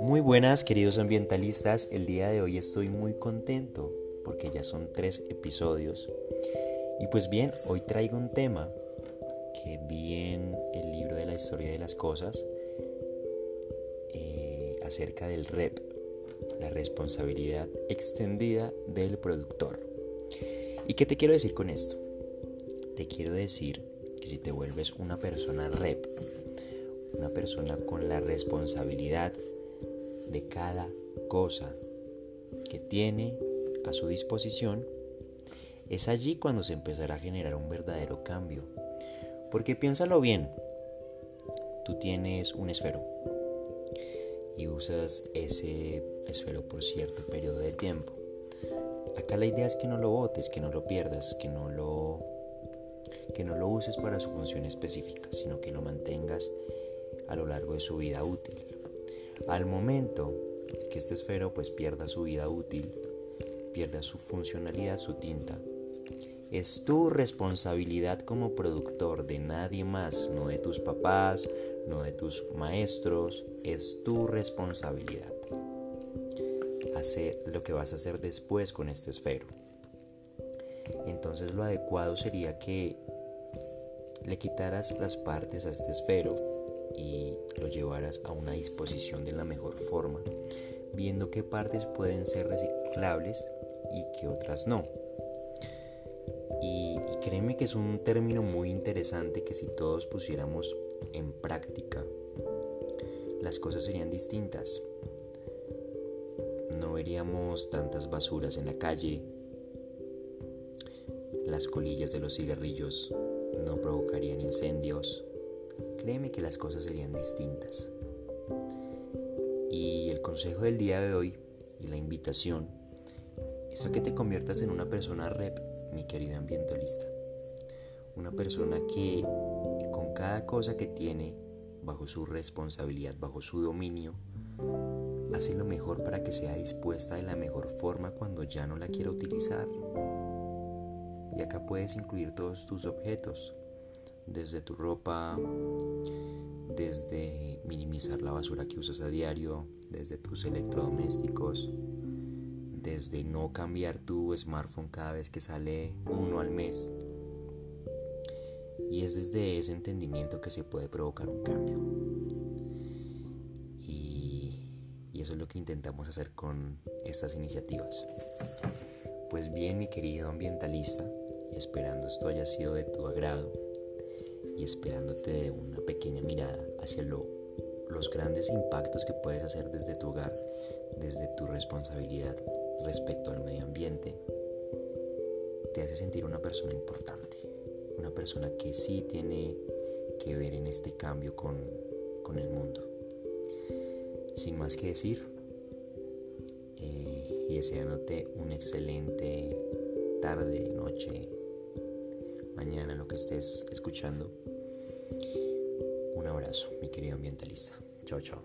Muy buenas queridos ambientalistas, el día de hoy estoy muy contento porque ya son tres episodios y pues bien, hoy traigo un tema que vi en el libro de la historia de las cosas eh, acerca del REP, la responsabilidad extendida del productor. ¿Y qué te quiero decir con esto? Te quiero decir que si te vuelves una persona REP, una persona con la responsabilidad de cada cosa que tiene a su disposición, es allí cuando se empezará a generar un verdadero cambio. Porque piénsalo bien, tú tienes un esfero y usas ese esfero por cierto periodo de tiempo. Acá la idea es que no lo botes, que no lo pierdas, que no lo que no lo uses para su función específica, sino que lo mantengas a lo largo de su vida útil. Al momento que este esfero pues pierda su vida útil, pierda su funcionalidad, su tinta, es tu responsabilidad como productor de nadie más, no de tus papás, no de tus maestros, es tu responsabilidad. Hacer lo que vas a hacer después con este esfero. Entonces lo adecuado sería que le quitaras las partes a este esfero y lo llevaras a una disposición de la mejor forma, viendo qué partes pueden ser reciclables y qué otras no. Y, créeme que es un término muy interesante que si todos pusiéramos en práctica, las cosas serían distintas. No veríamos tantas basuras en la calle, las colillas de los cigarrillos no provocarían incendios, créeme que las cosas serían distintas. Y el consejo del día de hoy y la invitación es a que te conviertas en una persona rep, mi querida ambientalista. Una persona que con cada cosa que tiene bajo su responsabilidad, bajo su dominio, hace lo mejor para que sea dispuesta de la mejor forma cuando ya no la quiera utilizar. Y acá puedes incluir todos tus objetos, desde tu ropa, desde minimizar la basura que usas a diario, desde tus electrodomésticos, desde no cambiar tu smartphone cada vez que sale uno al mes. Y es desde ese entendimiento que se puede provocar un cambio. Y, y eso es lo que intentamos hacer con estas iniciativas. Pues bien, mi querido ambientalista, esperando esto haya sido de tu agrado y esperándote de una pequeña mirada hacia lo, los grandes impactos que puedes hacer desde tu hogar, desde tu responsabilidad respecto al medio ambiente, te hace sentir una persona importante, una persona que sí tiene que ver en este cambio con, con el mundo. Sin más que decir, eh, y deseándote una excelente tarde, noche, mañana, lo que estés escuchando. Un abrazo, mi querido ambientalista. Chao, chao.